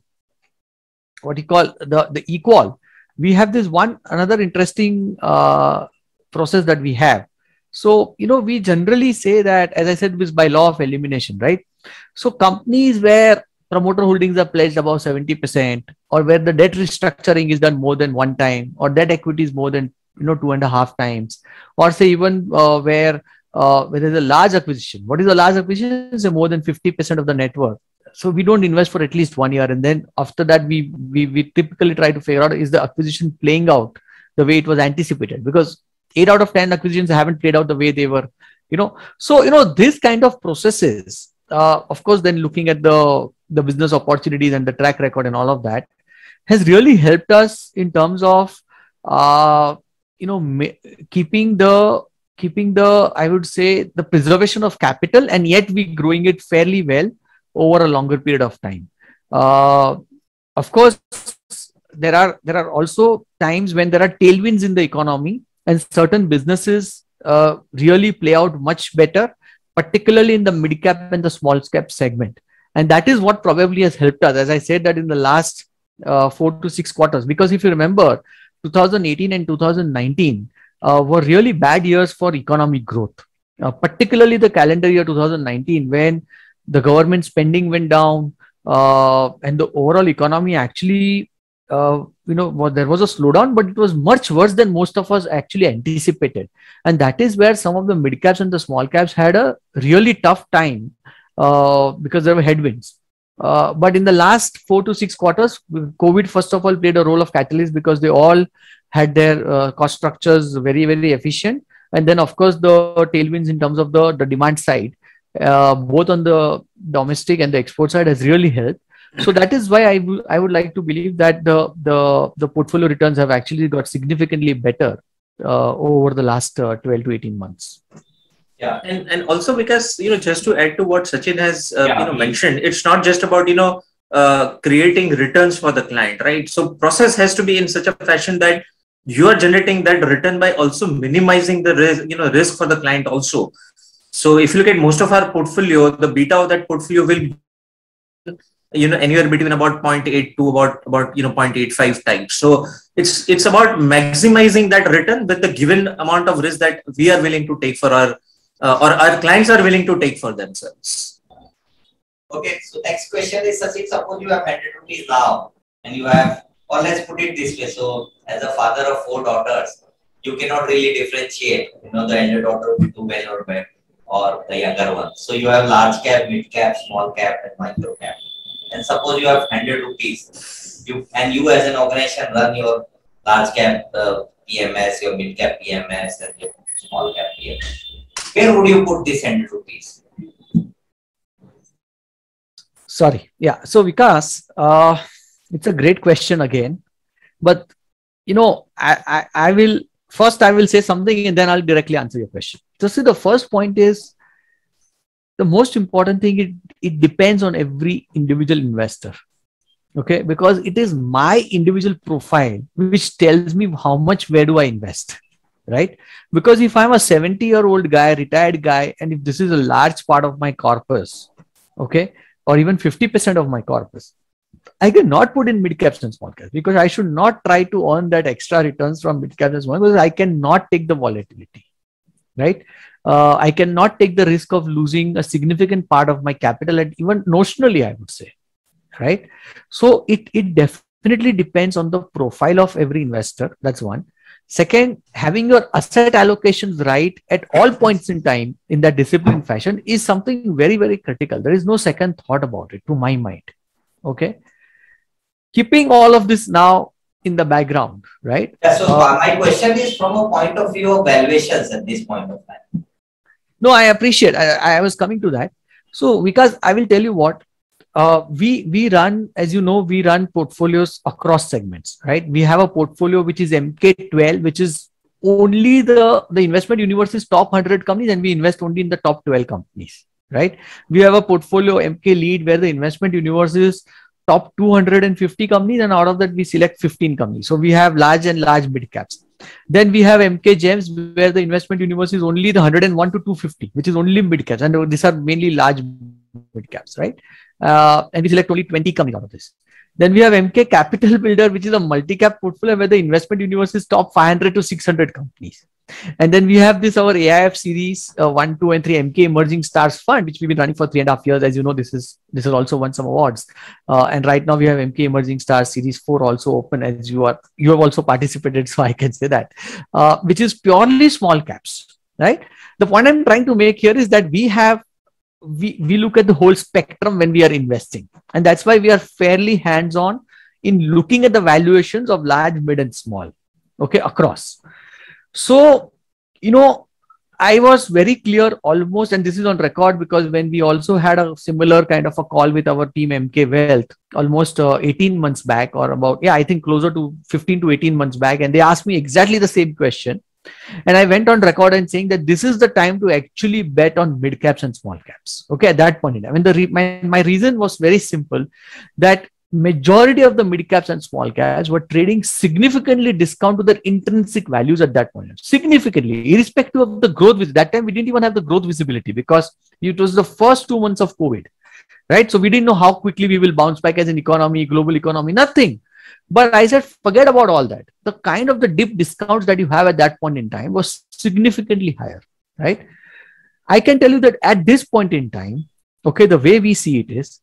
what you call the the equal we have this one another interesting uh, process that we have. So you know we generally say that as i said this by law of elimination right? So companies where promoter holdings are pledged above 70% or where the debt restructuring is done more than one time or debt equity is more than you know two and a half times. Or say even uh, where uh, where there's a large acquisition. What is a large acquisition? Say more than 50% of the net worth. So we don't invest for at least one year. And then after that we, we we typically try to figure out is the acquisition playing out the way it was anticipated? Because 8 out of 10 acquisitions haven't played out the way they were you know? So you know this kind of processes uh, of course then looking at the the business opportunities and the track record and all of that has really helped us in terms of uh, you know keeping the keeping the i would say the preservation of capital and yet we growing it fairly well over a longer period of time Uh, of course, there are there are also times when there are tailwinds in the economy and certain businesses uh, really play out much better, particularly in the mid cap and the small cap segment. And that is what probably has helped us. As I said, that in the last uh, four to six quarters, because if you remember, 2018 and 2019 uh, were really bad years for economic growth, uh, particularly the calendar year 2019 when the government spending went down uh, and the overall economy actually uh, you know well, there was a slowdown but it was much worse than most of us actually anticipated. And that is where some of the mid caps and the small caps had a really tough time uh, because there were headwinds uh, but in the last four to six quarters covid first of all played a role of catalyst because they all had their uh, cost structures very very efficient. And then of course the tailwinds in terms of the, the demand side uh, both on the domestic and the export side has really helped. So that is why I, I would like to believe that the the the portfolio returns have actually got significantly better uh, over the last uh, 12 to 18 months yeah. And and also because you know just to add to what sachin has uh, yeah. you know mentioned it's not just about you know uh, creating returns for the client right? So process has to be in such a fashion that you are generating that return by also minimizing the risk you know risk for the client also. So if you look at most of our portfolio the beta of that portfolio will you know anywhere between about 0.8 to about about you know 0.85 times. So it's it's about maximizing that return with the given amount of risk that we are willing to take for our uh, or our clients are willing to take for themselves. Okay so next question is Sachin, suppose you have 100 rupees now and you have or let's put it this way so as a father of four daughters you cannot really differentiate you know the elder daughter will do well or bad or the younger one. So you have large cap mid cap small cap and micro cap. And suppose you have 100 rupees you and you as an organization run your large cap uh, pms your mid cap pms and your small cap pms where would you put this 100 rupees? Sorry. Yeah. So vikas uh, it's a great question again but you know I, I i will first i will say something and then i'll directly answer your question. So see the first point is the most important thing it, it depends on every individual investor. Okay? Because it is my individual profile which tells me how much where do i invest right because if i'm a 70 year old guy retired guy and if this is a large part of my corpus okay or even 50% of my corpus I cannot put in mid caps and small caps because I should not try to earn that extra returns from mid caps and small because I cannot take the volatility, right? Uh, I cannot take the risk of losing a significant part of my capital, and even notionally, I would say, right? So it it definitely depends on the profile of every investor. That's one. Second, having your asset allocations right at all points in time in that disciplined fashion is something very, very critical. There is no second thought about it, to my mind. Okay keeping all of this now in the background, right? Yeah, so uh, my question is from a point of view of valuations at this point of time. No, I appreciate. I, I was coming to that. So because I will tell you what uh, we we run, as you know, we run portfolios across segments, right? We have a portfolio which is MK12, which is only the the investment universe's top 100 companies, and we invest only in the top 12 companies, right? We have a portfolio Emkay Lead where the investment universe is top 250 companies and out of that we select 15 companies so we have large and large mid caps then we have Emkay gems where the investment universe is only the 101 to 250 which is only mid caps and these are mainly large mid caps right uh, and we select only 20 companies out of this then we have Emkay capital builder which is a multi-cap portfolio where the investment universe is top 500 to 600 companies and then we have this our AIF series uh, one, two, and three Emkay Emerging Stars Fund, which we've been running for three and a half years. As you know, this is this has also won some awards. Uh, and right now we have Emkay Emerging Stars Series Four also open. As you are, you have also participated, *laughs* so I can say that, uh, which is purely small caps. Right. The point I'm trying to make here is that we have we we look at the whole spectrum when we are investing, and that's why we are fairly hands on in looking at the valuations of large, mid, and small. Okay, across. So, you know, I was very clear almost, and this is on record because when we also had a similar kind of a call with our team Emkay Wealth almost uh, 18 months back, or about, yeah, I think closer to 15 to 18 months back, and they asked me exactly the same question. And i went on record and saying that this is the time to actually bet on mid caps and small caps. Okay at that point in time. I mean, the re- my, my reason was very simple that majority of the mid caps and small caps were trading significantly discount to their intrinsic values at that point significantly irrespective of the growth with that time we didn't even have the growth visibility because it was the first two months of covid right? So we didn't know how quickly we will bounce back as an economy global economy nothing but i said forget about all that. The kind of the deep discounts that you have at that point in time was significantly higher right? I can tell you that at this point in time okay the way we see it is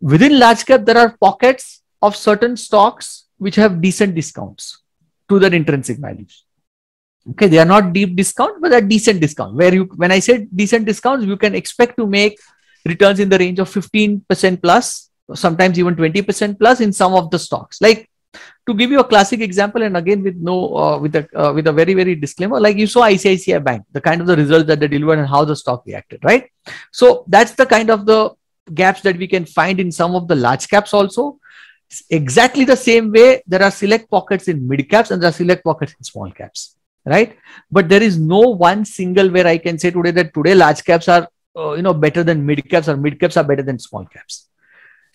within large cap there are pockets of certain stocks which have decent discounts to their intrinsic values. Okay they are not deep discount but they're decent discount. Where you when i said decent discounts you can expect to make returns in the range of 15% plus sometimes even 20% plus in some of the stocks like to give you a classic example and again with no uh, with a uh, with a very very disclaimer like you saw icici bank the kind of the results that they delivered and how the stock reacted right so that's the kind of the gaps that we can find in some of the large caps also. Exactly the same way, there are select pockets in mid caps and there are select pockets in small caps, right? But there is no one single where I can say today that today large caps are uh, you know better than mid caps or mid caps are better than small caps.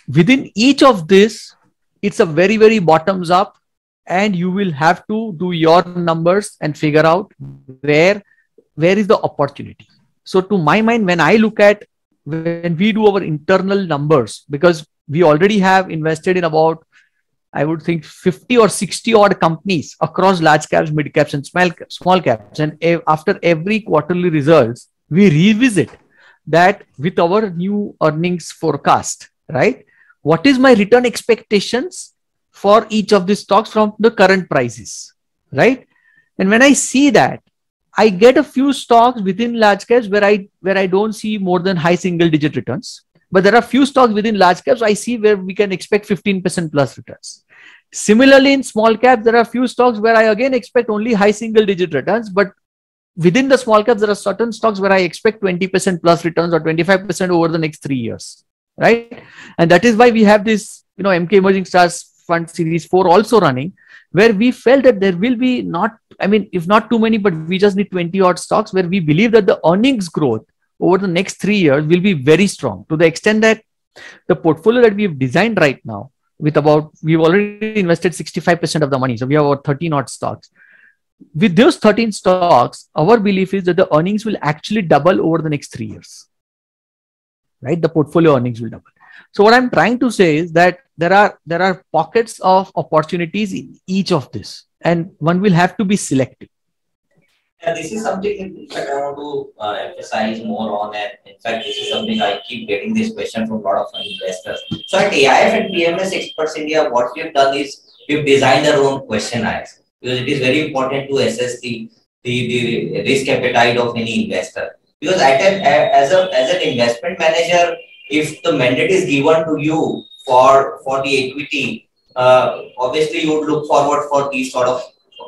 Within each of this, it's a very very bottoms up, and you will have to do your numbers and figure out where where is the opportunity. So to my mind, when I look at when we do our internal numbers because we already have invested in about i would think 50 or 60 odd companies across large caps mid caps and small, small caps and after every quarterly results we revisit that with our new earnings forecast right what is my return expectations for each of these stocks from the current prices right and when i see that I get a few stocks within large caps where I where I don't see more than high single digit returns. But there are few stocks within large caps I see where we can expect 15% plus returns. Similarly, in small caps, there are few stocks where I again expect only high single digit returns, but within the small caps, there are certain stocks where I expect 20% plus returns or 25% over the next three years. Right. And that is why we have this, you know, Emkay Emerging Stars Fund Series 4 also running, where we felt that there will be not, I mean, if not too many, but we just need 20 odd stocks where we believe that the earnings growth over the next three years will be very strong to the extent that the portfolio that we've designed right now with about we've already invested 65% of the money so we have about 13 odd stocks with those 13 stocks our belief is that the earnings will actually double over the next three years right the portfolio earnings will double so what i'm trying to say is that there are there are pockets of opportunities in each of this and one will have to be selective yeah, this is something that I want to uh, emphasize more on. And in fact, this is something I keep getting this question from a lot of investors. So at AIF and PMS Experts India, what we've done is we've designed our own questionnaires because it is very important to assess the, the, the risk appetite of any investor. Because an, as, a, as an investment manager, if the mandate is given to you for for the equity, uh, obviously you would look forward for these sort of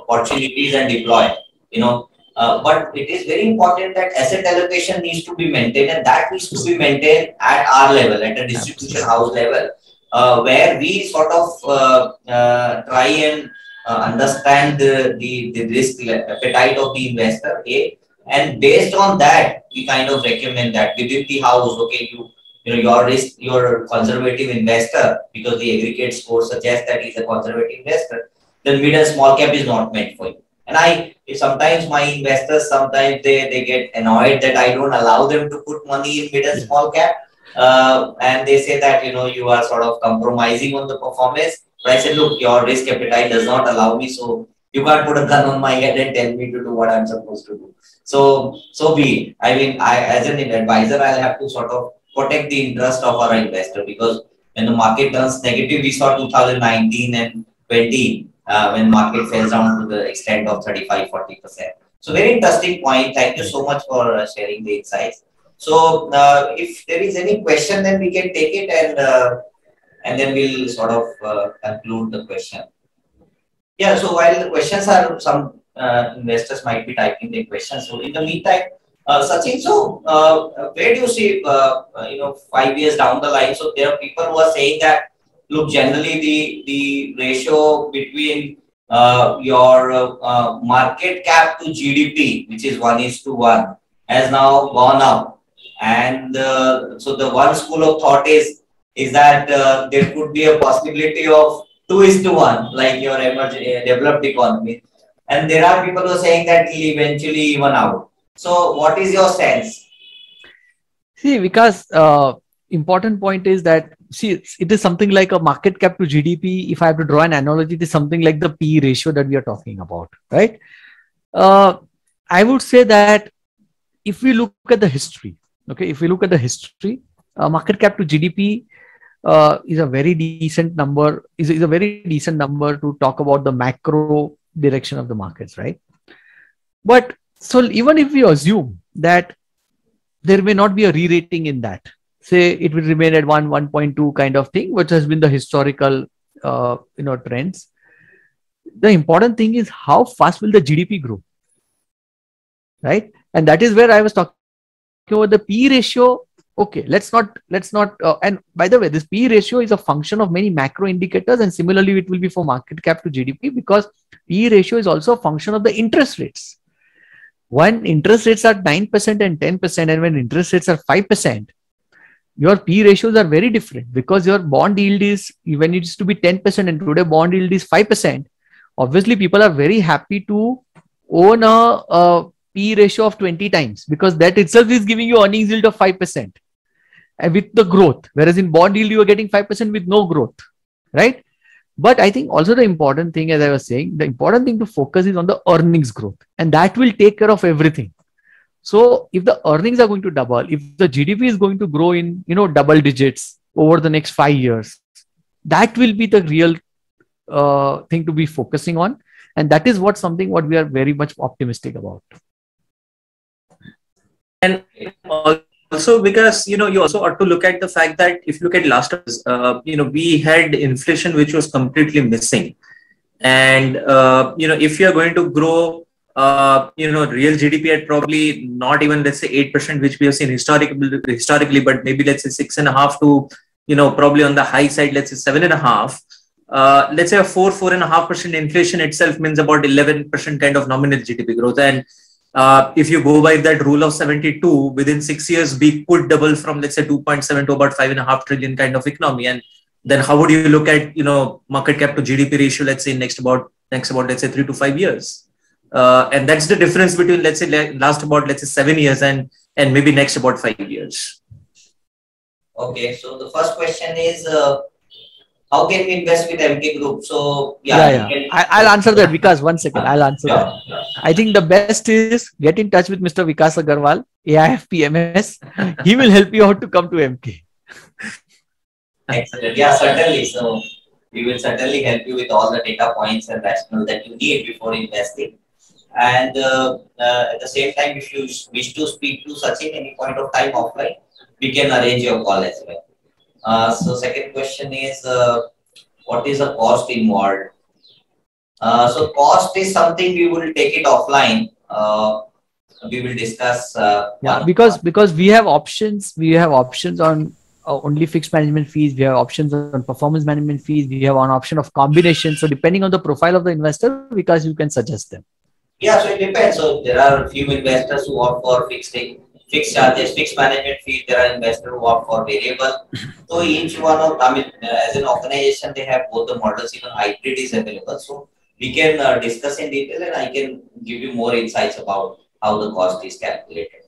opportunities and deploy. You know, uh, but it is very important that asset allocation needs to be maintained, and that needs to be maintained at our level, at a distribution house level, uh, where we sort of uh, uh, try and uh, understand the, the, the risk appetite of the investor. A, and based on that, we kind of recommend that within the house, okay, you you know your risk your conservative investor because the aggregate score suggests that he's a conservative investor then mid and small cap is not meant for you. And i sometimes my investors sometimes they they get annoyed that i don't allow them to put money in mid and small cap uh, and they say that you know you are sort of compromising on the performance. But i said look your risk appetite does not allow me so you can't put a gun on my head and tell me to do what i'm supposed to do so so be it. i mean i as an advisor i'll have to sort of protect the interest of our investor because when the market turns negative, we saw 2019 and 20 uh, when market fell down to the extent of 35, 40%. So very interesting point. Thank you so much for uh, sharing the insights. So uh, if there is any question, then we can take it and uh, and then we'll sort of uh, conclude the question. Yeah, so while the questions are, some uh, investors might be typing their questions. So in the meantime, uh, Sachin, so uh, where do you see, uh, uh, you know, five years down the line? So there are people who are saying that, look, generally the the ratio between uh, your market cap to GDP, which is one is to one, has now gone up. And so the one school of thought is is that there could be a possibility of two is to one, like your emerging uh, developed economy. And there are people who are saying that will eventually even out. So, what is your sense? See, because uh, important point is that see it is something like a market cap to GDP. If I have to draw an analogy, it is something like the P ratio that we are talking about, right? Uh, I would say that if we look at the history, okay, if we look at the history, uh, market cap to GDP uh, is a very decent number. Is, is a very decent number to talk about the macro direction of the markets, right? But so even if we assume that there may not be a re-rating in that, say it will remain at 1 1.2 kind of thing which has been the historical uh, you know trends the important thing is how fast will the gdp grow right and that is where i was talking about the p ratio okay let's not let's not uh, and by the way this p ratio is a function of many macro indicators and similarly it will be for market cap to gdp because p ratio is also a function of the interest rates when interest rates are 9% and 10% and when interest rates are 5% your P ratios are very different because your bond yield is when it used to be 10% and today bond yield is 5%. Obviously, people are very happy to own a, a P ratio of 20 times because that itself is giving you earnings yield of 5% and with the growth. Whereas in bond yield, you are getting 5% with no growth, right? But I think also the important thing, as I was saying, the important thing to focus is on the earnings growth, and that will take care of everything. So if the earnings are going to double, if the GDP is going to grow in you know double digits over the next five years, that will be the real uh, thing to be focusing on, and that is what something what we are very much optimistic about. And also because you know you also ought to look at the fact that if you look at last uh, you know we had inflation which was completely missing and uh, you know if you are going to grow uh, you know, real GDP at probably not even let's say eight percent, which we have seen historically, historically, but maybe let's say six and a half to, you know, probably on the high side, let's say seven and a half. Uh, let's say a four, four and a half percent inflation itself means about 11 percent kind of nominal GDP growth. And uh, if you go by that rule of 72, within six years, we could double from let's say 2.7 to about five and a half trillion kind of economy. And then how would you look at you know market cap to GDP ratio? Let's say next about next about let's say three to five years. Uh, and that's the difference between let's say last about let's say seven years and and maybe next about five years. Okay, so the first question is uh, how can we invest with Emkay Group? So yeah, yeah, yeah. I, will answer that because one second, I'll answer yeah, that. I think the best is get in touch with Mr. Vikas Agarwal, AIF PMS. he will help you out to come to Emkay. Excellent. Yeah, certainly. So we will certainly help you with all the data points and rationale that you need before investing. And uh, uh, at the same time, if you wish to speak to Sachin any point of time offline, we can arrange your call as well. Uh, so second question is, what is the cost involved? So cost is something we will take it offline we will discuss uh, yeah because because we have options we have options on uh, only fixed management fees we have options on performance management fees we have an option of combination so depending on the profile of the investor because you can suggest them yeah, so it depends. So there are a few investors who opt for fixed fixed charges, fixed management fees. There are investors who opt for variable. so each one of, I mean, as an organization, they have both the models. Even hybrid is available. So we can uh, discuss in detail, and I can give you more insights about how the cost is calculated.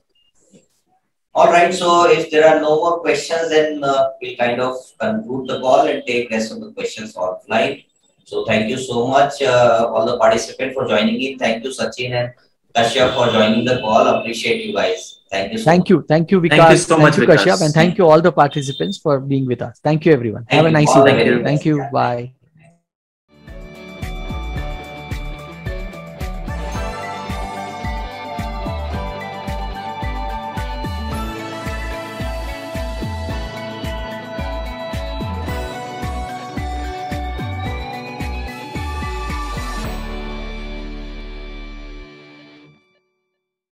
All right. So if there are no more questions, then uh, we'll kind of conclude the call and take rest of the questions offline. So thank you so much, uh, all the participants for joining in. Thank you, Sachin and Kashyap for joining the call. Appreciate you guys. Thank you. So thank much. you. Thank you, Vikas. Thank you so thank much, you, Kashyap, and thank you all the participants for being with us. Thank you, everyone. Thank Have you. a nice evening. Thank you. Thank you. Bye.